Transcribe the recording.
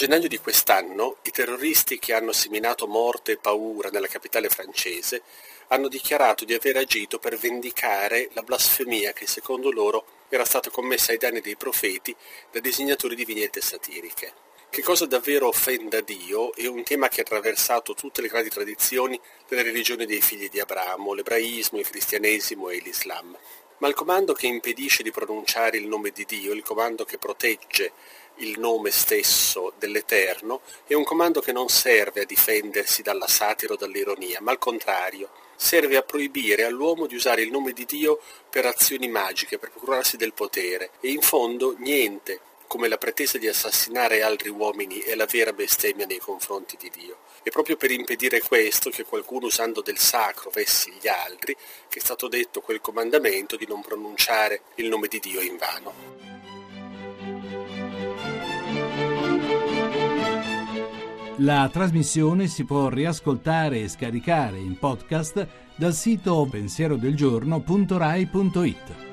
Gennaio di quest'anno i terroristi che hanno seminato morte e paura nella capitale francese hanno dichiarato di aver agito per vendicare la blasfemia che secondo loro era stata commessa ai danni dei profeti da disegnatori di vignette satiriche. Che cosa davvero offenda Dio è un tema che ha attraversato tutte le grandi tradizioni delle religioni dei figli di Abramo, l'ebraismo, il cristianesimo e l'Islam. Ma il comando che impedisce di pronunciare il nome di Dio, il comando che protegge il nome stesso dell'Eterno, è un comando che non serve a difendersi dalla satira o dall'ironia, ma al contrario, serve a proibire all'uomo di usare il nome di Dio per azioni magiche, per procurarsi del potere, e in fondo niente come la pretesa di assassinare altri uomini è la vera bestemmia nei confronti di Dio. È proprio per impedire questo che qualcuno usando del sacro vessi gli altri che è stato detto quel comandamento di non pronunciare il nome di Dio in vano. La trasmissione si può riascoltare e scaricare in podcast dal sito pensierodelgiorno.rai.it.